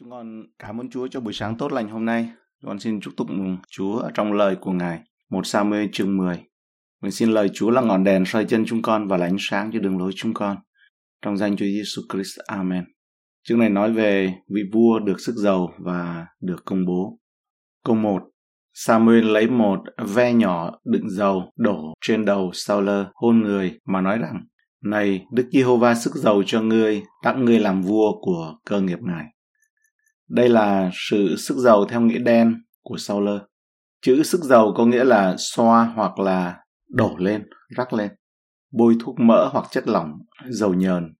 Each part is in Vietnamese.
Chúng con cảm ơn Chúa cho buổi sáng tốt lành hôm nay. Chúng con xin chúc tụng Chúa ở trong lời của Ngài. Một Samuel chương 10. Mình xin lời Chúa là ngọn đèn soi chân chúng con và là ánh sáng cho đường lối chúng con. Trong danh Chúa Giêsu Christ. Amen. Chương này nói về vị vua được sức giàu và được công bố. Câu 1. Samuel lấy một ve nhỏ đựng dầu đổ trên đầu Saul hôn người mà nói rằng, này, Đức Giê-hô-va sức giàu cho ngươi, tặng ngươi làm vua của cơ nghiệp ngài đây là sự sức giàu theo nghĩa đen của Sauler. Chữ sức giàu có nghĩa là xoa hoặc là đổ lên, rắc lên, bôi thuốc mỡ hoặc chất lỏng, dầu nhờn.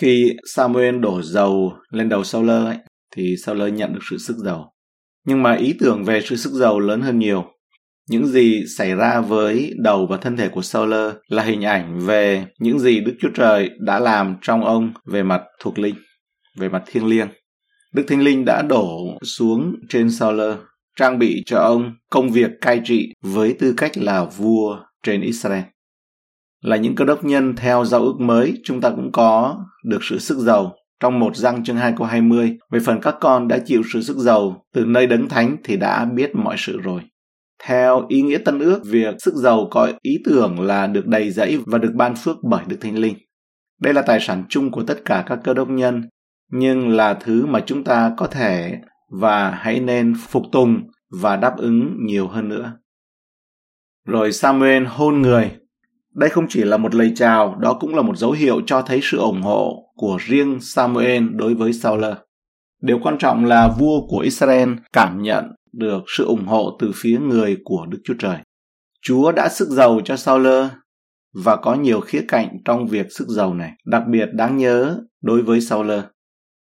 Khi Samuel đổ dầu lên đầu Sauler ấy, thì Sauler nhận được sự sức giàu. Nhưng mà ý tưởng về sự sức giàu lớn hơn nhiều. Những gì xảy ra với đầu và thân thể của Sauler là hình ảnh về những gì Đức Chúa Trời đã làm trong ông về mặt thuộc linh, về mặt thiêng liêng. Đức Thánh Linh đã đổ xuống trên Sauler, trang bị cho ông công việc cai trị với tư cách là vua trên Israel. Là những cơ đốc nhân theo giao ước mới, chúng ta cũng có được sự sức giàu. Trong một răng chương 2 câu 20, về phần các con đã chịu sự sức giàu từ nơi đấng thánh thì đã biết mọi sự rồi. Theo ý nghĩa tân ước, việc sức giàu có ý tưởng là được đầy dẫy và được ban phước bởi Đức Thánh Linh. Đây là tài sản chung của tất cả các cơ đốc nhân nhưng là thứ mà chúng ta có thể và hãy nên phục tùng và đáp ứng nhiều hơn nữa. Rồi Samuel hôn người. Đây không chỉ là một lời chào, đó cũng là một dấu hiệu cho thấy sự ủng hộ của riêng Samuel đối với Saul. Điều quan trọng là vua của Israel cảm nhận được sự ủng hộ từ phía người của Đức Chúa Trời. Chúa đã sức giàu cho Saul và có nhiều khía cạnh trong việc sức giàu này, đặc biệt đáng nhớ đối với Saul.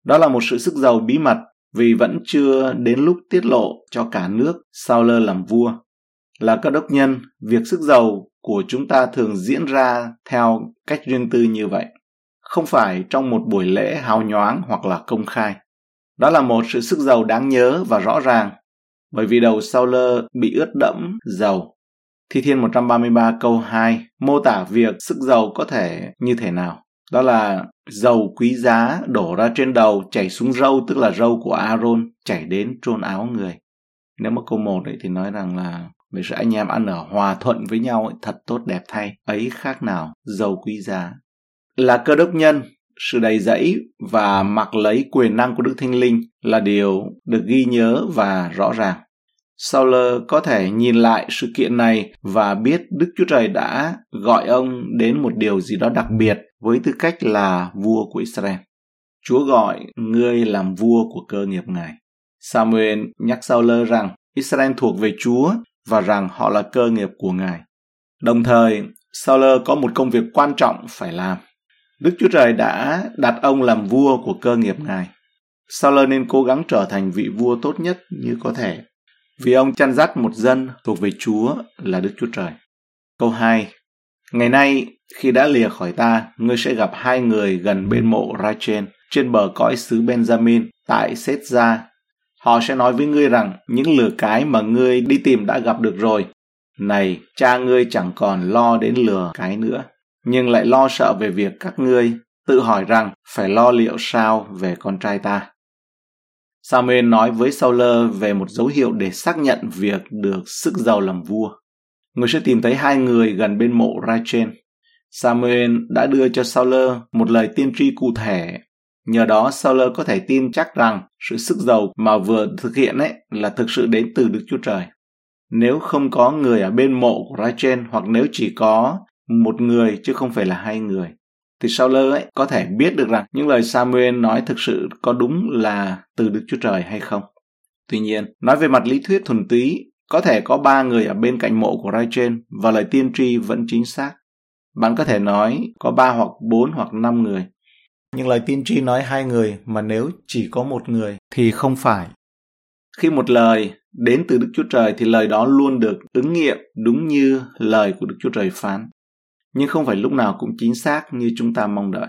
Đó là một sự sức giàu bí mật vì vẫn chưa đến lúc tiết lộ cho cả nước sao lơ làm vua. Là các đốc nhân, việc sức giàu của chúng ta thường diễn ra theo cách riêng tư như vậy. Không phải trong một buổi lễ hào nhoáng hoặc là công khai. Đó là một sự sức giàu đáng nhớ và rõ ràng, bởi vì đầu sao lơ bị ướt đẫm dầu. Thi Thiên 133 câu 2 mô tả việc sức giàu có thể như thế nào. Đó là dầu quý giá đổ ra trên đầu chảy xuống râu tức là râu của Aaron chảy đến trôn áo người. Nếu mà câu một ấy thì nói rằng là về sự anh em ăn ở hòa thuận với nhau ấy, thật tốt đẹp thay ấy khác nào dầu quý giá là cơ đốc nhân sự đầy dẫy và mặc lấy quyền năng của Đức Thánh Linh là điều được ghi nhớ và rõ ràng. Saul có thể nhìn lại sự kiện này và biết Đức Chúa Trời đã gọi ông đến một điều gì đó đặc biệt với tư cách là vua của Israel. Chúa gọi ngươi làm vua của cơ nghiệp Ngài. Samuel nhắc Saul rằng Israel thuộc về Chúa và rằng họ là cơ nghiệp của Ngài. Đồng thời, Saul có một công việc quan trọng phải làm. Đức Chúa Trời đã đặt ông làm vua của cơ nghiệp Ngài. Saul nên cố gắng trở thành vị vua tốt nhất như có thể vì ông chăn dắt một dân thuộc về Chúa là Đức Chúa Trời. Câu 2 Ngày nay, khi đã lìa khỏi ta, ngươi sẽ gặp hai người gần bên mộ Rachel trên bờ cõi xứ Benjamin tại Sết Gia. Họ sẽ nói với ngươi rằng những lừa cái mà ngươi đi tìm đã gặp được rồi. Này, cha ngươi chẳng còn lo đến lừa cái nữa, nhưng lại lo sợ về việc các ngươi tự hỏi rằng phải lo liệu sao về con trai ta. Samuel nói với Sauler về một dấu hiệu để xác nhận việc được sức giàu làm vua. Người sẽ tìm thấy hai người gần bên mộ Rachel. Samuel đã đưa cho Sauler một lời tiên tri cụ thể. Nhờ đó Sauler có thể tin chắc rằng sự sức giàu mà vừa thực hiện ấy là thực sự đến từ Đức Chúa Trời. Nếu không có người ở bên mộ của Rachel hoặc nếu chỉ có một người chứ không phải là hai người thì Sauler ấy có thể biết được rằng những lời Samuel nói thực sự có đúng là từ Đức Chúa Trời hay không. Tuy nhiên, nói về mặt lý thuyết thuần túy, có thể có ba người ở bên cạnh mộ của Rachel và lời tiên tri vẫn chính xác. Bạn có thể nói có ba hoặc bốn hoặc năm người. Nhưng lời tiên tri nói hai người mà nếu chỉ có một người thì không phải. Khi một lời đến từ Đức Chúa Trời thì lời đó luôn được ứng nghiệm đúng như lời của Đức Chúa Trời phán nhưng không phải lúc nào cũng chính xác như chúng ta mong đợi.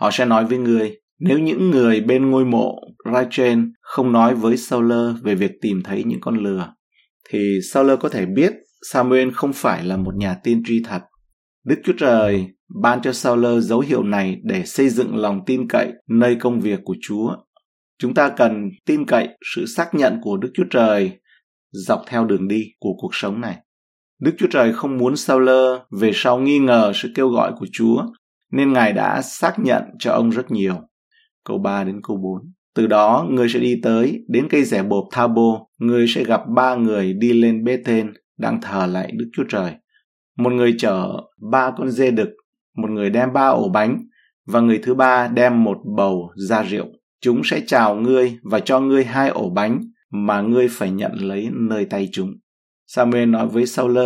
Họ sẽ nói với người, nếu những người bên ngôi mộ Rachel không nói với Sauler về việc tìm thấy những con lừa, thì Sauler có thể biết Samuel không phải là một nhà tiên tri thật. Đức Chúa Trời ban cho Sauler dấu hiệu này để xây dựng lòng tin cậy nơi công việc của Chúa. Chúng ta cần tin cậy sự xác nhận của Đức Chúa Trời dọc theo đường đi của cuộc sống này. Đức Chúa Trời không muốn Sauler về sau nghi ngờ sự kêu gọi của Chúa, nên Ngài đã xác nhận cho ông rất nhiều. Câu 3 đến câu 4. Từ đó, người sẽ đi tới, đến cây rẻ bộp Thabo, người sẽ gặp ba người đi lên bê tên, đang thờ lại Đức Chúa Trời. Một người chở ba con dê đực, một người đem ba ổ bánh, và người thứ ba đem một bầu da rượu. Chúng sẽ chào ngươi và cho ngươi hai ổ bánh mà ngươi phải nhận lấy nơi tay chúng. Samuel nói với Saul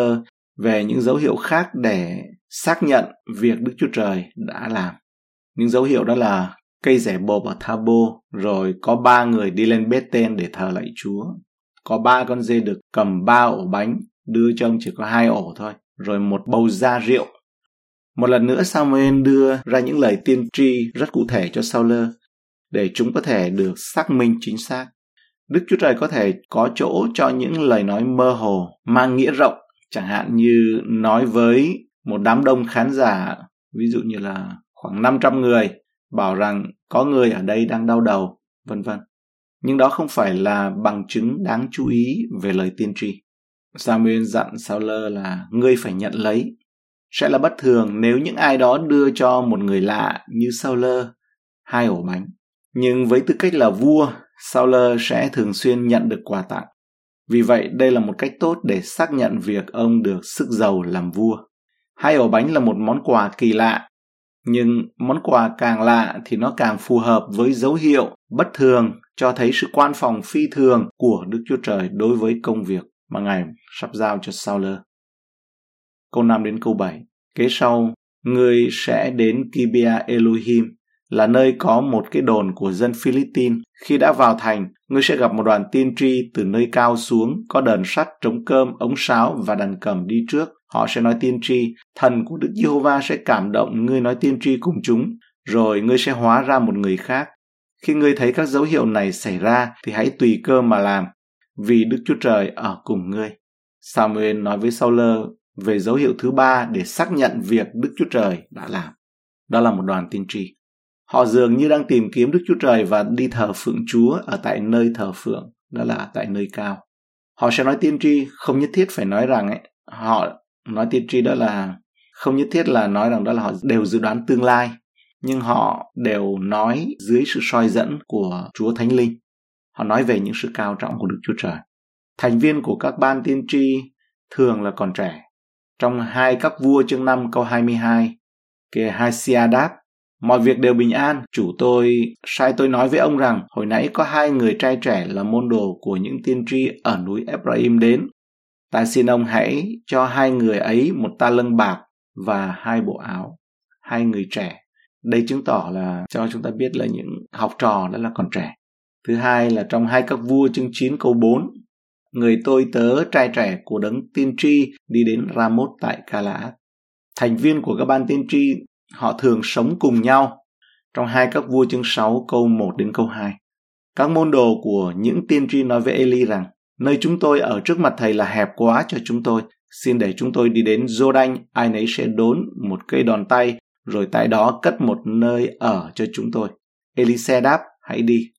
về những dấu hiệu khác để xác nhận việc Đức Chúa Trời đã làm. Những dấu hiệu đó là cây rẻ bộp ở Thabo, rồi có ba người đi lên bếp tên để thờ lạy Chúa. Có ba con dê được cầm ba ổ bánh, đưa cho ông chỉ có hai ổ thôi, rồi một bầu da rượu. Một lần nữa Samuel đưa ra những lời tiên tri rất cụ thể cho Saul để chúng có thể được xác minh chính xác. Đức Chúa Trời có thể có chỗ cho những lời nói mơ hồ, mang nghĩa rộng, chẳng hạn như nói với một đám đông khán giả, ví dụ như là khoảng 500 người, bảo rằng có người ở đây đang đau đầu, vân vân. Nhưng đó không phải là bằng chứng đáng chú ý về lời tiên tri. Samuel dặn Saul là ngươi phải nhận lấy. Sẽ là bất thường nếu những ai đó đưa cho một người lạ như Saul hai ổ bánh. Nhưng với tư cách là vua, Saul sẽ thường xuyên nhận được quà tặng. Vì vậy, đây là một cách tốt để xác nhận việc ông được sức giàu làm vua. Hai ổ bánh là một món quà kỳ lạ, nhưng món quà càng lạ thì nó càng phù hợp với dấu hiệu bất thường cho thấy sự quan phòng phi thường của Đức Chúa Trời đối với công việc mà Ngài sắp giao cho Sauler. Câu 5 đến câu 7. Kế sau, người sẽ đến Kibia Elohim, là nơi có một cái đồn của dân Philippines. Khi đã vào thành, ngươi sẽ gặp một đoàn tiên tri từ nơi cao xuống, có đờn sắt, trống cơm, ống sáo và đàn cầm đi trước. Họ sẽ nói tiên tri, thần của Đức Giê-hô-va sẽ cảm động ngươi nói tiên tri cùng chúng, rồi ngươi sẽ hóa ra một người khác. Khi ngươi thấy các dấu hiệu này xảy ra thì hãy tùy cơ mà làm, vì Đức Chúa Trời ở cùng ngươi. Samuel nói với Saul về dấu hiệu thứ ba để xác nhận việc Đức Chúa Trời đã làm. Đó là một đoàn tiên tri. Họ dường như đang tìm kiếm Đức Chúa Trời và đi thờ phượng Chúa ở tại nơi thờ phượng, đó là tại nơi cao. Họ sẽ nói tiên tri, không nhất thiết phải nói rằng ấy, họ nói tiên tri đó là không nhất thiết là nói rằng đó là họ đều dự đoán tương lai, nhưng họ đều nói dưới sự soi dẫn của Chúa Thánh Linh. Họ nói về những sự cao trọng của Đức Chúa Trời. Thành viên của các ban tiên tri thường là còn trẻ. Trong hai các vua chương 5 câu 22, kia hai đáp Mọi việc đều bình an, chủ tôi sai tôi nói với ông rằng hồi nãy có hai người trai trẻ là môn đồ của những tiên tri ở núi Ephraim đến. Ta xin ông hãy cho hai người ấy một ta lân bạc và hai bộ áo. Hai người trẻ. Đây chứng tỏ là cho chúng ta biết là những học trò đó là còn trẻ. Thứ hai là trong hai các vua chương 9 câu 4, người tôi tớ trai trẻ của đấng tiên tri đi đến Ramoth tại Cala. Thành viên của các ban tiên tri họ thường sống cùng nhau trong hai các vua chương 6 câu 1 đến câu 2. Các môn đồ của những tiên tri nói với Eli rằng nơi chúng tôi ở trước mặt thầy là hẹp quá cho chúng tôi. Xin để chúng tôi đi đến Jordan, ai nấy sẽ đốn một cây đòn tay, rồi tại đó cất một nơi ở cho chúng tôi. Elise đáp, hãy đi.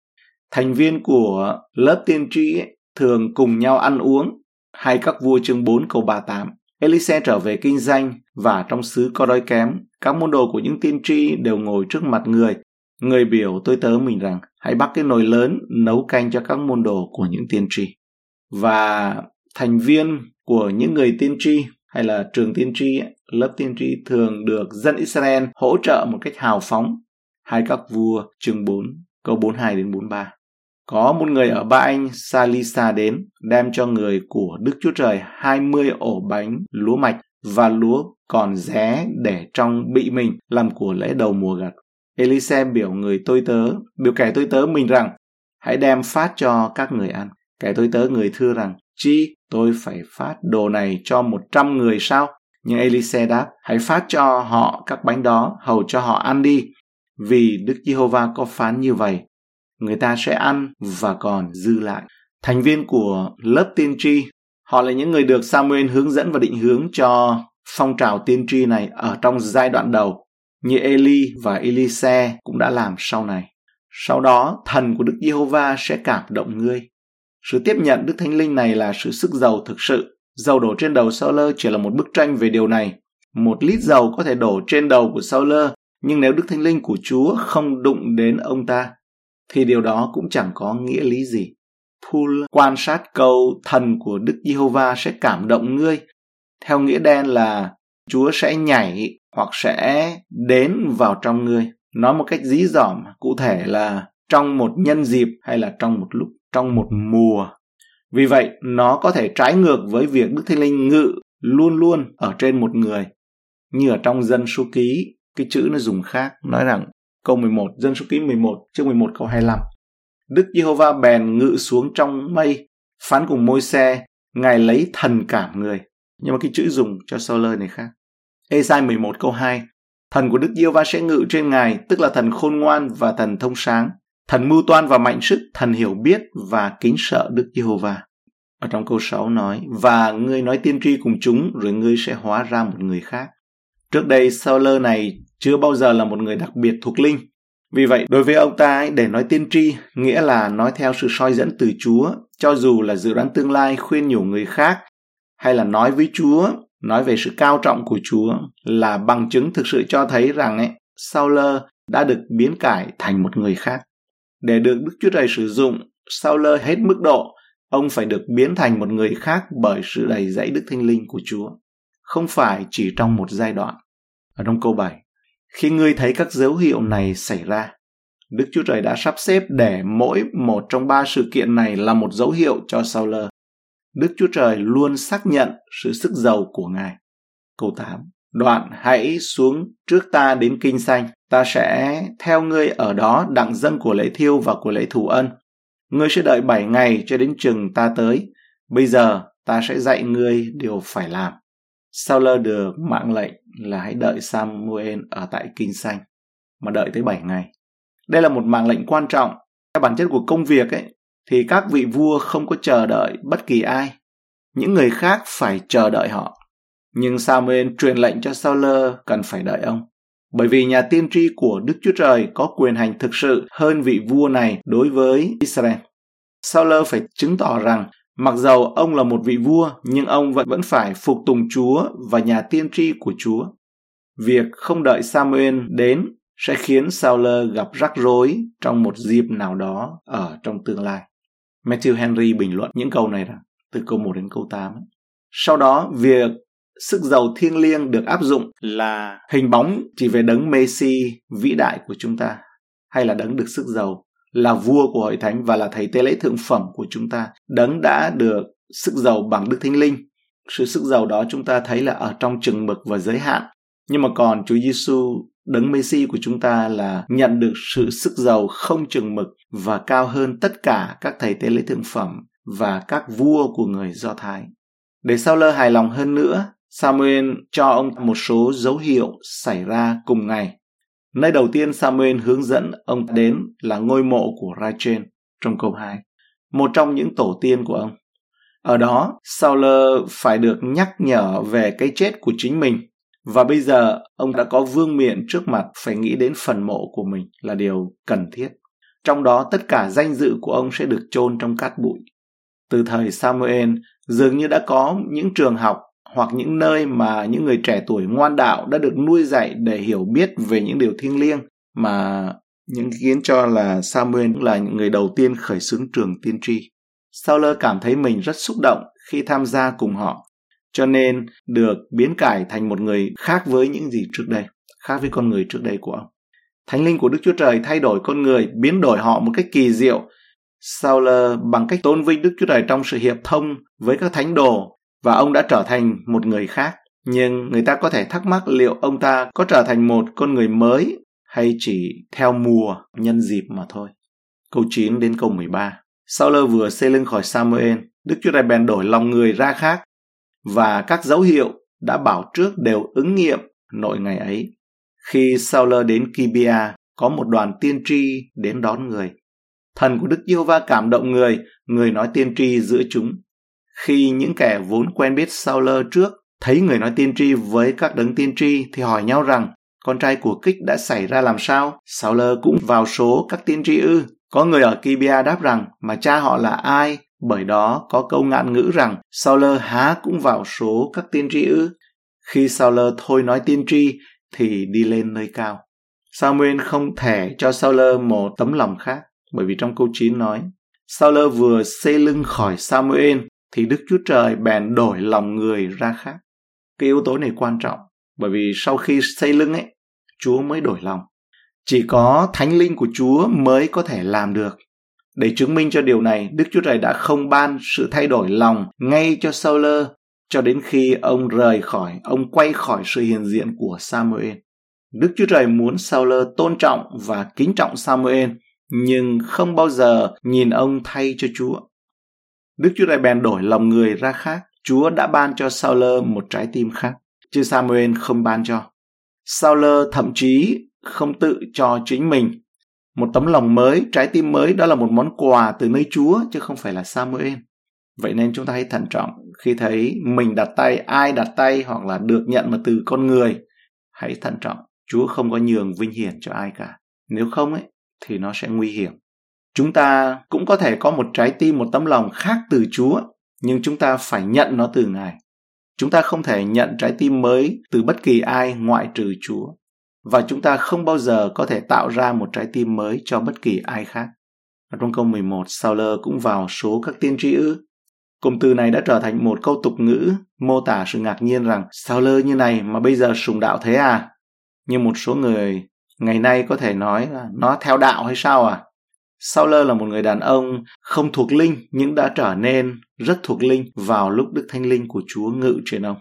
Thành viên của lớp tiên tri ấy, thường cùng nhau ăn uống. hay các vua chương 4 câu 38. Elise trở về kinh doanh và trong xứ có đói kém, các môn đồ của những tiên tri đều ngồi trước mặt người. Người biểu tôi tớ mình rằng hãy bắt cái nồi lớn nấu canh cho các môn đồ của những tiên tri. Và thành viên của những người tiên tri hay là trường tiên tri, lớp tiên tri thường được dân Israel hỗ trợ một cách hào phóng. Hai các vua chương 4 câu 42 đến 43. Có một người ở Ba Anh Salisa đến đem cho người của Đức Chúa Trời 20 ổ bánh lúa mạch và lúa còn ré để trong bị mình làm của lễ đầu mùa gặt. Elise biểu người tôi tớ, biểu kẻ tôi tớ mình rằng, hãy đem phát cho các người ăn. Kẻ tôi tớ người thưa rằng, chi tôi phải phát đồ này cho một trăm người sao? Nhưng Elise đáp, hãy phát cho họ các bánh đó, hầu cho họ ăn đi. Vì Đức Giê-hô-va có phán như vậy, người ta sẽ ăn và còn dư lại. Thành viên của lớp tiên tri, họ là những người được Samuel hướng dẫn và định hướng cho phong trào tiên tri này ở trong giai đoạn đầu, như Eli và Elise cũng đã làm sau này. Sau đó, thần của Đức Giê-hô-va sẽ cảm động ngươi. Sự tiếp nhận Đức Thánh Linh này là sự sức giàu thực sự. Dầu đổ trên đầu Saul chỉ là một bức tranh về điều này. Một lít dầu có thể đổ trên đầu của Saul, nhưng nếu Đức Thánh Linh của Chúa không đụng đến ông ta, thì điều đó cũng chẳng có nghĩa lý gì. Paul quan sát câu thần của Đức Giê-hô-va sẽ cảm động ngươi. Theo nghĩa đen là Chúa sẽ nhảy hoặc sẽ đến vào trong ngươi. Nói một cách dí dỏm, cụ thể là trong một nhân dịp hay là trong một lúc, trong một mùa. Vì vậy, nó có thể trái ngược với việc Đức Thánh Linh ngự luôn luôn ở trên một người. Như ở trong dân số ký, cái chữ nó dùng khác, nói rằng câu 11, dân số ký 11, chương 11 câu 25. Đức Giê-hô-va bèn ngự xuống trong mây, phán cùng môi xe, Ngài lấy thần cảm người. Nhưng mà cái chữ dùng cho Solar này khác. Esai 11 câu 2 Thần của Đức Diêu Va sẽ ngự trên Ngài, tức là thần khôn ngoan và thần thông sáng, thần mưu toan và mạnh sức, thần hiểu biết và kính sợ Đức Giê-hô-va. Ở trong câu 6 nói, và ngươi nói tiên tri cùng chúng, rồi ngươi sẽ hóa ra một người khác. Trước đây, Sauler này chưa bao giờ là một người đặc biệt thuộc linh. Vì vậy, đối với ông ta, để nói tiên tri, nghĩa là nói theo sự soi dẫn từ Chúa, cho dù là dự đoán tương lai khuyên nhủ người khác, hay là nói với Chúa nói về sự cao trọng của Chúa là bằng chứng thực sự cho thấy rằng ấy, Sauler đã được biến cải thành một người khác. Để được Đức Chúa Trời sử dụng, Sauler hết mức độ, ông phải được biến thành một người khác bởi sự đầy dẫy Đức Thánh Linh của Chúa. Không phải chỉ trong một giai đoạn. Ở trong câu 7, khi ngươi thấy các dấu hiệu này xảy ra, Đức Chúa Trời đã sắp xếp để mỗi một trong ba sự kiện này là một dấu hiệu cho Sauler. Đức Chúa Trời luôn xác nhận sự sức giàu của Ngài. Câu 8. Đoạn hãy xuống trước ta đến kinh xanh, ta sẽ theo ngươi ở đó đặng dân của lễ thiêu và của lễ thù ân. Ngươi sẽ đợi bảy ngày cho đến chừng ta tới. Bây giờ ta sẽ dạy ngươi điều phải làm. Sauler được mạng lệnh là hãy đợi Samuel ở tại kinh xanh, mà đợi tới bảy ngày. Đây là một mạng lệnh quan trọng. Theo bản chất của công việc ấy, thì các vị vua không có chờ đợi bất kỳ ai. Những người khác phải chờ đợi họ. Nhưng Samuel truyền lệnh cho Sauler cần phải đợi ông. Bởi vì nhà tiên tri của Đức Chúa Trời có quyền hành thực sự hơn vị vua này đối với Israel. Sauler phải chứng tỏ rằng mặc dầu ông là một vị vua nhưng ông vẫn vẫn phải phục tùng Chúa và nhà tiên tri của Chúa. Việc không đợi Samuel đến sẽ khiến Sauler gặp rắc rối trong một dịp nào đó ở trong tương lai. Matthew Henry bình luận những câu này rằng từ câu 1 đến câu 8. Sau đó, việc sức giàu thiêng liêng được áp dụng là hình bóng chỉ về đấng Messi vĩ đại của chúng ta hay là đấng được sức giàu là vua của hội thánh và là thầy tế lễ thượng phẩm của chúng ta. Đấng đã được sức giàu bằng đức thánh linh. Sự sức giàu đó chúng ta thấy là ở trong chừng mực và giới hạn. Nhưng mà còn Chúa Giêsu đấng Messi của chúng ta là nhận được sự sức giàu không chừng mực và cao hơn tất cả các thầy tế lễ thượng phẩm và các vua của người Do Thái. Để sao lơ hài lòng hơn nữa, Samuel cho ông một số dấu hiệu xảy ra cùng ngày. Nơi đầu tiên Samuel hướng dẫn ông đến là ngôi mộ của Rachel trong câu 2, một trong những tổ tiên của ông. Ở đó, Saul phải được nhắc nhở về cái chết của chính mình và bây giờ ông đã có vương miện trước mặt phải nghĩ đến phần mộ của mình là điều cần thiết. Trong đó tất cả danh dự của ông sẽ được chôn trong cát bụi. Từ thời Samuel, dường như đã có những trường học hoặc những nơi mà những người trẻ tuổi ngoan đạo đã được nuôi dạy để hiểu biết về những điều thiêng liêng mà những kiến cho là Samuel là những người đầu tiên khởi xướng trường tiên tri. Sauler cảm thấy mình rất xúc động khi tham gia cùng họ cho nên được biến cải thành một người khác với những gì trước đây, khác với con người trước đây của ông. Thánh linh của Đức Chúa Trời thay đổi con người, biến đổi họ một cách kỳ diệu. Sauler bằng cách tôn vinh Đức Chúa Trời trong sự hiệp thông với các thánh đồ và ông đã trở thành một người khác. Nhưng người ta có thể thắc mắc liệu ông ta có trở thành một con người mới hay chỉ theo mùa, nhân dịp mà thôi. Câu 9 đến câu 13 sauler vừa xây lưng khỏi Samuel, Đức Chúa Trời bèn đổi lòng người ra khác và các dấu hiệu đã bảo trước đều ứng nghiệm nội ngày ấy. Khi sauler đến Kibia, có một đoàn tiên tri đến đón người. Thần của Đức Giê-hô-va cảm động người, người nói tiên tri giữa chúng. Khi những kẻ vốn quen biết Saul trước thấy người nói tiên tri với các đấng tiên tri thì hỏi nhau rằng con trai của Kích đã xảy ra làm sao? Sauler cũng vào số các tiên tri ư? Có người ở Kibia đáp rằng, mà cha họ là ai? Bởi đó có câu ngạn ngữ rằng, Sauler há cũng vào số các tiên tri ư? Khi Sauler thôi nói tiên tri, thì đi lên nơi cao. Samuel không thể cho Sauler một tấm lòng khác, bởi vì trong câu 9 nói, Sauler vừa xây lưng khỏi Samuel, thì Đức Chúa Trời bèn đổi lòng người ra khác. Cái yếu tố này quan trọng, bởi vì sau khi xây lưng ấy, Chúa mới đổi lòng. Chỉ có thánh linh của Chúa mới có thể làm được. Để chứng minh cho điều này, Đức Chúa Trời đã không ban sự thay đổi lòng ngay cho Sauler, cho đến khi ông rời khỏi, ông quay khỏi sự hiện diện của Samuel. Đức Chúa Trời muốn Sauler tôn trọng và kính trọng Samuel, nhưng không bao giờ nhìn ông thay cho Chúa. Đức Chúa Trời bèn đổi lòng người ra khác. Chúa đã ban cho Saul một trái tim khác, chứ Samuel không ban cho. Saul thậm chí không tự cho chính mình một tấm lòng mới, trái tim mới đó là một món quà từ nơi Chúa chứ không phải là Samuel. Vậy nên chúng ta hãy thận trọng khi thấy mình đặt tay, ai đặt tay hoặc là được nhận mà từ con người. Hãy thận trọng, Chúa không có nhường vinh hiển cho ai cả. Nếu không ấy thì nó sẽ nguy hiểm. Chúng ta cũng có thể có một trái tim, một tấm lòng khác từ Chúa, nhưng chúng ta phải nhận nó từ Ngài. Chúng ta không thể nhận trái tim mới từ bất kỳ ai ngoại trừ Chúa. Và chúng ta không bao giờ có thể tạo ra một trái tim mới cho bất kỳ ai khác. Ở trong câu 11, Sauler cũng vào số các tiên tri ư. Cụm từ này đã trở thành một câu tục ngữ mô tả sự ngạc nhiên rằng Sauler như này mà bây giờ sùng đạo thế à? như một số người ngày nay có thể nói là nó theo đạo hay sao à? Sauler là một người đàn ông không thuộc linh nhưng đã trở nên rất thuộc linh vào lúc Đức Thánh Linh của Chúa ngự trên ông.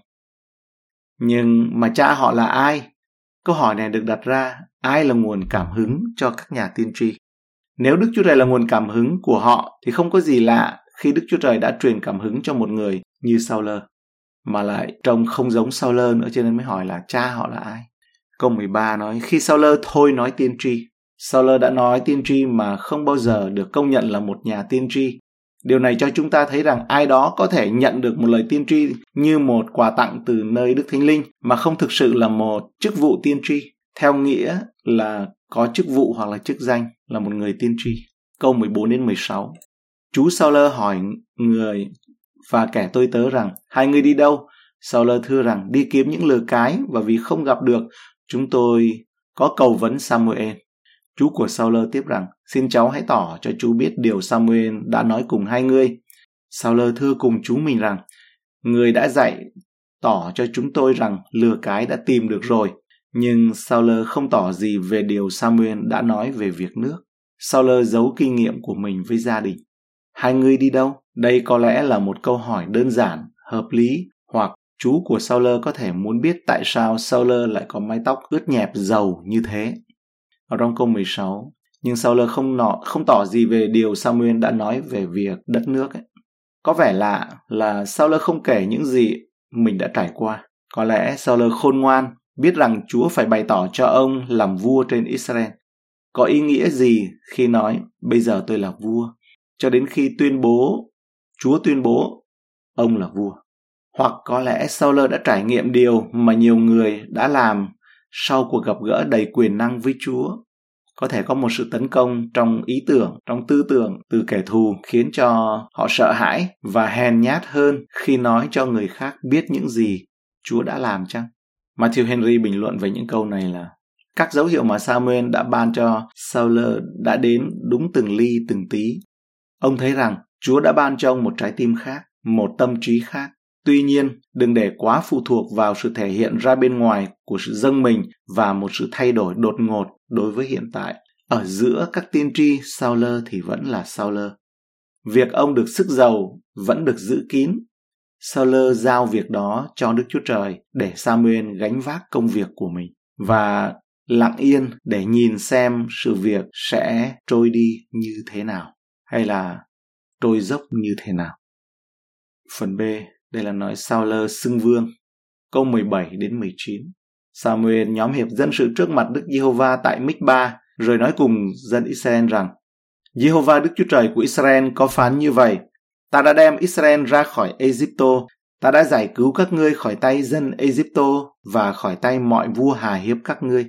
Nhưng mà cha họ là ai? Câu hỏi này được đặt ra, ai là nguồn cảm hứng cho các nhà tiên tri? Nếu Đức Chúa Trời là nguồn cảm hứng của họ thì không có gì lạ khi Đức Chúa Trời đã truyền cảm hứng cho một người như Sauler mà lại trông không giống Sauler nữa cho nên mới hỏi là cha họ là ai. Câu 13 nói khi Sauler thôi nói tiên tri Sauler đã nói tiên tri mà không bao giờ được công nhận là một nhà tiên tri. Điều này cho chúng ta thấy rằng ai đó có thể nhận được một lời tiên tri như một quà tặng từ nơi Đức Thánh Linh mà không thực sự là một chức vụ tiên tri, theo nghĩa là có chức vụ hoặc là chức danh là một người tiên tri. Câu 14 đến 16. Chú Sauler hỏi người và kẻ tôi tớ rằng hai người đi đâu? Sauler thưa rằng đi kiếm những lừa cái và vì không gặp được chúng tôi có cầu vấn Samuel. Chú của Sauler tiếp rằng, xin cháu hãy tỏ cho chú biết điều Samuel đã nói cùng hai người. Sauler thưa cùng chú mình rằng, người đã dạy tỏ cho chúng tôi rằng lừa cái đã tìm được rồi, nhưng Sauler không tỏ gì về điều Samuel đã nói về việc nước. Sauler giấu kinh nghiệm của mình với gia đình. Hai người đi đâu? Đây có lẽ là một câu hỏi đơn giản, hợp lý, hoặc chú của Sauler có thể muốn biết tại sao Sauler lại có mái tóc ướt nhẹp dầu như thế ở trong câu 16. Nhưng Sauler không nọ, không tỏ gì về điều Samuel đã nói về việc đất nước ấy. Có vẻ lạ là Sauler không kể những gì mình đã trải qua. Có lẽ Sauler khôn ngoan, biết rằng Chúa phải bày tỏ cho ông làm vua trên Israel. Có ý nghĩa gì khi nói bây giờ tôi là vua, cho đến khi tuyên bố, Chúa tuyên bố ông là vua. Hoặc có lẽ Sauler đã trải nghiệm điều mà nhiều người đã làm sau cuộc gặp gỡ đầy quyền năng với Chúa. Có thể có một sự tấn công trong ý tưởng, trong tư tưởng từ kẻ thù khiến cho họ sợ hãi và hèn nhát hơn khi nói cho người khác biết những gì Chúa đã làm chăng? Matthew Henry bình luận về những câu này là các dấu hiệu mà Samuel đã ban cho Saul đã đến đúng từng ly từng tí. Ông thấy rằng Chúa đã ban cho ông một trái tim khác, một tâm trí khác, Tuy nhiên, đừng để quá phụ thuộc vào sự thể hiện ra bên ngoài của sự dâng mình và một sự thay đổi đột ngột đối với hiện tại. Ở giữa các tiên tri, sauler thì vẫn là sauler. Việc ông được sức giàu vẫn được giữ kín. sauler giao việc đó cho Đức Chúa Trời để Samuel gánh vác công việc của mình và lặng yên để nhìn xem sự việc sẽ trôi đi như thế nào hay là trôi dốc như thế nào. Phần B đây là nói sao lơ xưng vương. Câu 17 đến 19. Samuel nhóm hiệp dân sự trước mặt Đức Giê-hô-va tại Mích-ba, rồi nói cùng dân Israel rằng, Giê-hô-va Đức Chúa Trời của Israel có phán như vậy, ta đã đem Israel ra khỏi Egypto, Ta đã giải cứu các ngươi khỏi tay dân Egypto và khỏi tay mọi vua hà hiếp các ngươi.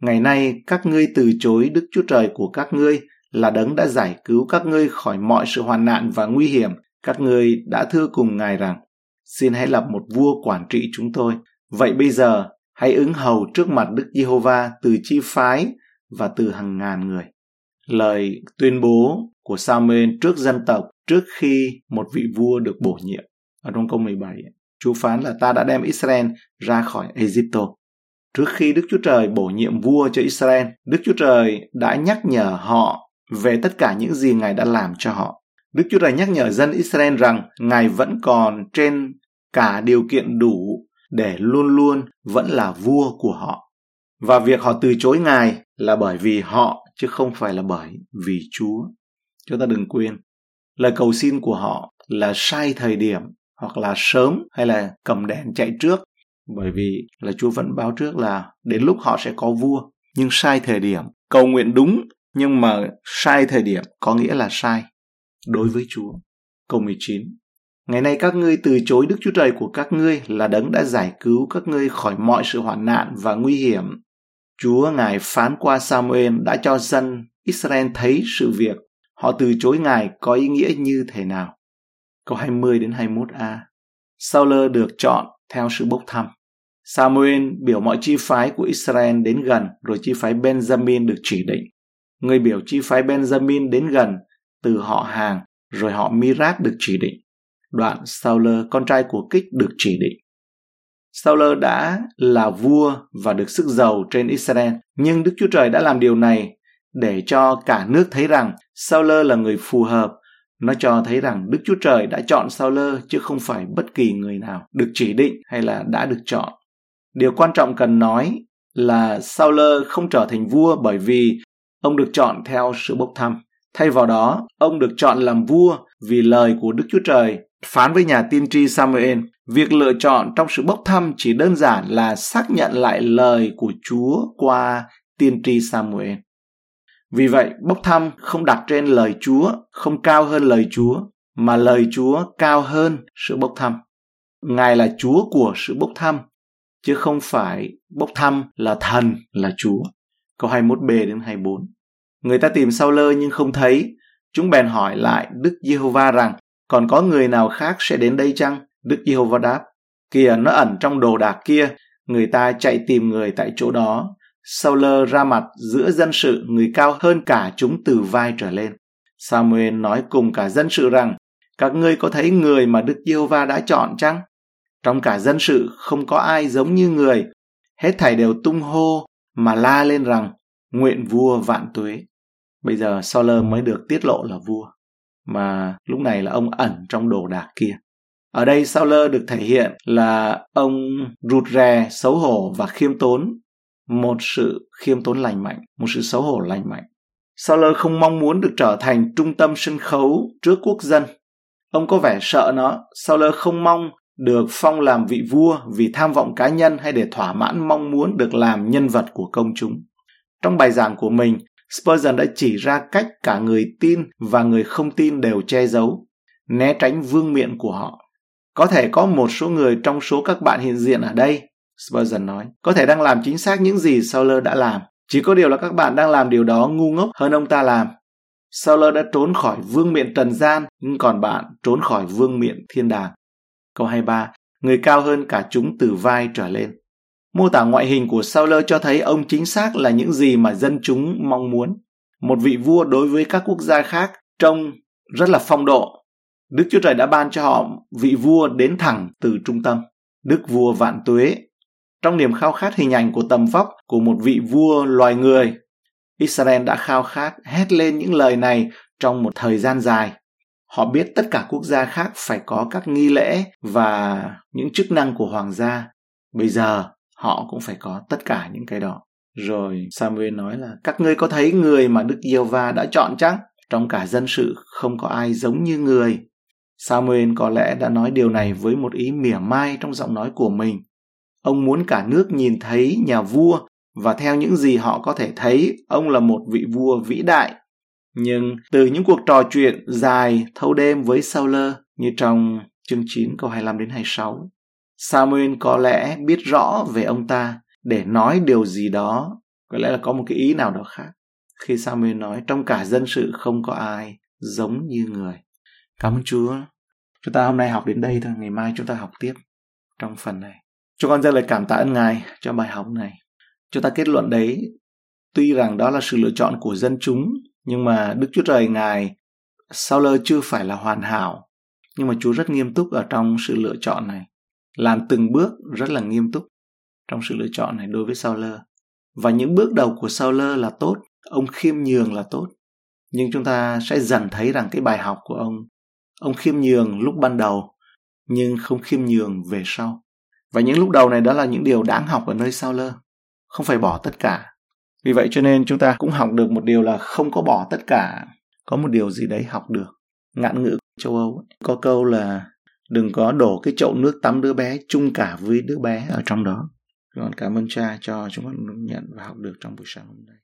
Ngày nay các ngươi từ chối Đức Chúa Trời của các ngươi là đấng đã giải cứu các ngươi khỏi mọi sự hoàn nạn và nguy hiểm. Các ngươi đã thưa cùng Ngài rằng, xin hãy lập một vua quản trị chúng tôi. Vậy bây giờ, hãy ứng hầu trước mặt Đức Giê-hô-va từ chi phái và từ hàng ngàn người. Lời tuyên bố của Samuel trước dân tộc trước khi một vị vua được bổ nhiệm. Ở trong câu 17, Chúa phán là ta đã đem Israel ra khỏi Egypto. Trước khi Đức Chúa Trời bổ nhiệm vua cho Israel, Đức Chúa Trời đã nhắc nhở họ về tất cả những gì Ngài đã làm cho họ. Đức Chúa Trời nhắc nhở dân Israel rằng Ngài vẫn còn trên cả điều kiện đủ để luôn luôn vẫn là vua của họ. Và việc họ từ chối Ngài là bởi vì họ chứ không phải là bởi vì Chúa. Chúng ta đừng quên, lời cầu xin của họ là sai thời điểm hoặc là sớm hay là cầm đèn chạy trước bởi vì là Chúa vẫn báo trước là đến lúc họ sẽ có vua nhưng sai thời điểm cầu nguyện đúng nhưng mà sai thời điểm có nghĩa là sai đối với Chúa. Câu 19 Ngày nay các ngươi từ chối Đức Chúa Trời của các ngươi là đấng đã giải cứu các ngươi khỏi mọi sự hoạn nạn và nguy hiểm. Chúa Ngài phán qua Samuel đã cho dân Israel thấy sự việc họ từ chối Ngài có ý nghĩa như thế nào. Câu 20 đến 21a Sauler được chọn theo sự bốc thăm. Samuel biểu mọi chi phái của Israel đến gần, rồi chi phái Benjamin được chỉ định. Người biểu chi phái Benjamin đến gần, từ họ hàng, rồi họ Mirat được chỉ định. Đoạn Sauler con trai của Kích được chỉ định. Sauler đã là vua và được sức giàu trên Israel, nhưng Đức Chúa Trời đã làm điều này để cho cả nước thấy rằng Sauler là người phù hợp. Nó cho thấy rằng Đức Chúa Trời đã chọn Sauler chứ không phải bất kỳ người nào được chỉ định hay là đã được chọn. Điều quan trọng cần nói là Sauler không trở thành vua bởi vì ông được chọn theo sự bốc thăm. Thay vào đó, ông được chọn làm vua vì lời của Đức Chúa Trời phán với nhà tiên tri Samuel. Việc lựa chọn trong sự bốc thăm chỉ đơn giản là xác nhận lại lời của Chúa qua tiên tri Samuel. Vì vậy, bốc thăm không đặt trên lời Chúa, không cao hơn lời Chúa, mà lời Chúa cao hơn sự bốc thăm. Ngài là Chúa của sự bốc thăm, chứ không phải bốc thăm là thần là Chúa. Câu 21b đến 24. Người ta tìm sau lơ nhưng không thấy. Chúng bèn hỏi lại Đức Giê-hô-va rằng, còn có người nào khác sẽ đến đây chăng? Đức Giê-hô-va đáp, kìa nó ẩn trong đồ đạc kia. Người ta chạy tìm người tại chỗ đó. Saul ra mặt giữa dân sự người cao hơn cả chúng từ vai trở lên. Samuel nói cùng cả dân sự rằng, các ngươi có thấy người mà Đức Giê-hô-va đã chọn chăng? Trong cả dân sự không có ai giống như người. Hết thảy đều tung hô mà la lên rằng, nguyện vua vạn tuế. Bây giờ Sauler mới được tiết lộ là vua, mà lúc này là ông ẩn trong đồ đạc kia. Ở đây Sauler được thể hiện là ông rụt rè, xấu hổ và khiêm tốn, một sự khiêm tốn lành mạnh, một sự xấu hổ lành mạnh. Sauler không mong muốn được trở thành trung tâm sân khấu trước quốc dân. Ông có vẻ sợ nó, Sauler không mong được phong làm vị vua vì tham vọng cá nhân hay để thỏa mãn mong muốn được làm nhân vật của công chúng. Trong bài giảng của mình, Spurgeon đã chỉ ra cách cả người tin và người không tin đều che giấu, né tránh vương miện của họ. Có thể có một số người trong số các bạn hiện diện ở đây, Spurgeon nói, có thể đang làm chính xác những gì Sauler đã làm. Chỉ có điều là các bạn đang làm điều đó ngu ngốc hơn ông ta làm. Sauler đã trốn khỏi vương miện trần gian, nhưng còn bạn trốn khỏi vương miện thiên đàng. Câu 23. Người cao hơn cả chúng từ vai trở lên. Mô tả ngoại hình của Sauler cho thấy ông chính xác là những gì mà dân chúng mong muốn. Một vị vua đối với các quốc gia khác trông rất là phong độ. Đức Chúa Trời đã ban cho họ vị vua đến thẳng từ trung tâm. Đức vua vạn tuế. Trong niềm khao khát hình ảnh của tầm vóc của một vị vua loài người, Israel đã khao khát hét lên những lời này trong một thời gian dài. Họ biết tất cả quốc gia khác phải có các nghi lễ và những chức năng của hoàng gia. Bây giờ họ cũng phải có tất cả những cái đó. Rồi Samuel nói là các ngươi có thấy người mà Đức giê va đã chọn chăng Trong cả dân sự không có ai giống như người. Samuel có lẽ đã nói điều này với một ý mỉa mai trong giọng nói của mình. Ông muốn cả nước nhìn thấy nhà vua và theo những gì họ có thể thấy, ông là một vị vua vĩ đại. Nhưng từ những cuộc trò chuyện dài thâu đêm với Sauler như trong chương 9 câu 25 đến 26. Samuel có lẽ biết rõ về ông ta để nói điều gì đó, có lẽ là có một cái ý nào đó khác. Khi Samuel nói trong cả dân sự không có ai giống như người. Cảm ơn Chúa. Chúng ta hôm nay học đến đây thôi, ngày mai chúng ta học tiếp trong phần này. Chúng con rất lời cảm tạ ơn Ngài cho bài học này. Chúng ta kết luận đấy, tuy rằng đó là sự lựa chọn của dân chúng, nhưng mà Đức Chúa Trời Ngài sau lơ chưa phải là hoàn hảo, nhưng mà Chúa rất nghiêm túc ở trong sự lựa chọn này, làm từng bước rất là nghiêm túc trong sự lựa chọn này đối với Sauler Và những bước đầu của Sauler là tốt, ông khiêm nhường là tốt. Nhưng chúng ta sẽ dần thấy rằng cái bài học của ông, ông khiêm nhường lúc ban đầu, nhưng không khiêm nhường về sau. Và những lúc đầu này đó là những điều đáng học ở nơi Sauler Không phải bỏ tất cả. Vì vậy cho nên chúng ta cũng học được một điều là không có bỏ tất cả. Có một điều gì đấy học được. Ngạn ngữ châu Âu có câu là đừng có đổ cái chậu nước tắm đứa bé chung cả với đứa bé ở trong đó. Con cảm ơn cha cho chúng con nhận và học được trong buổi sáng hôm nay.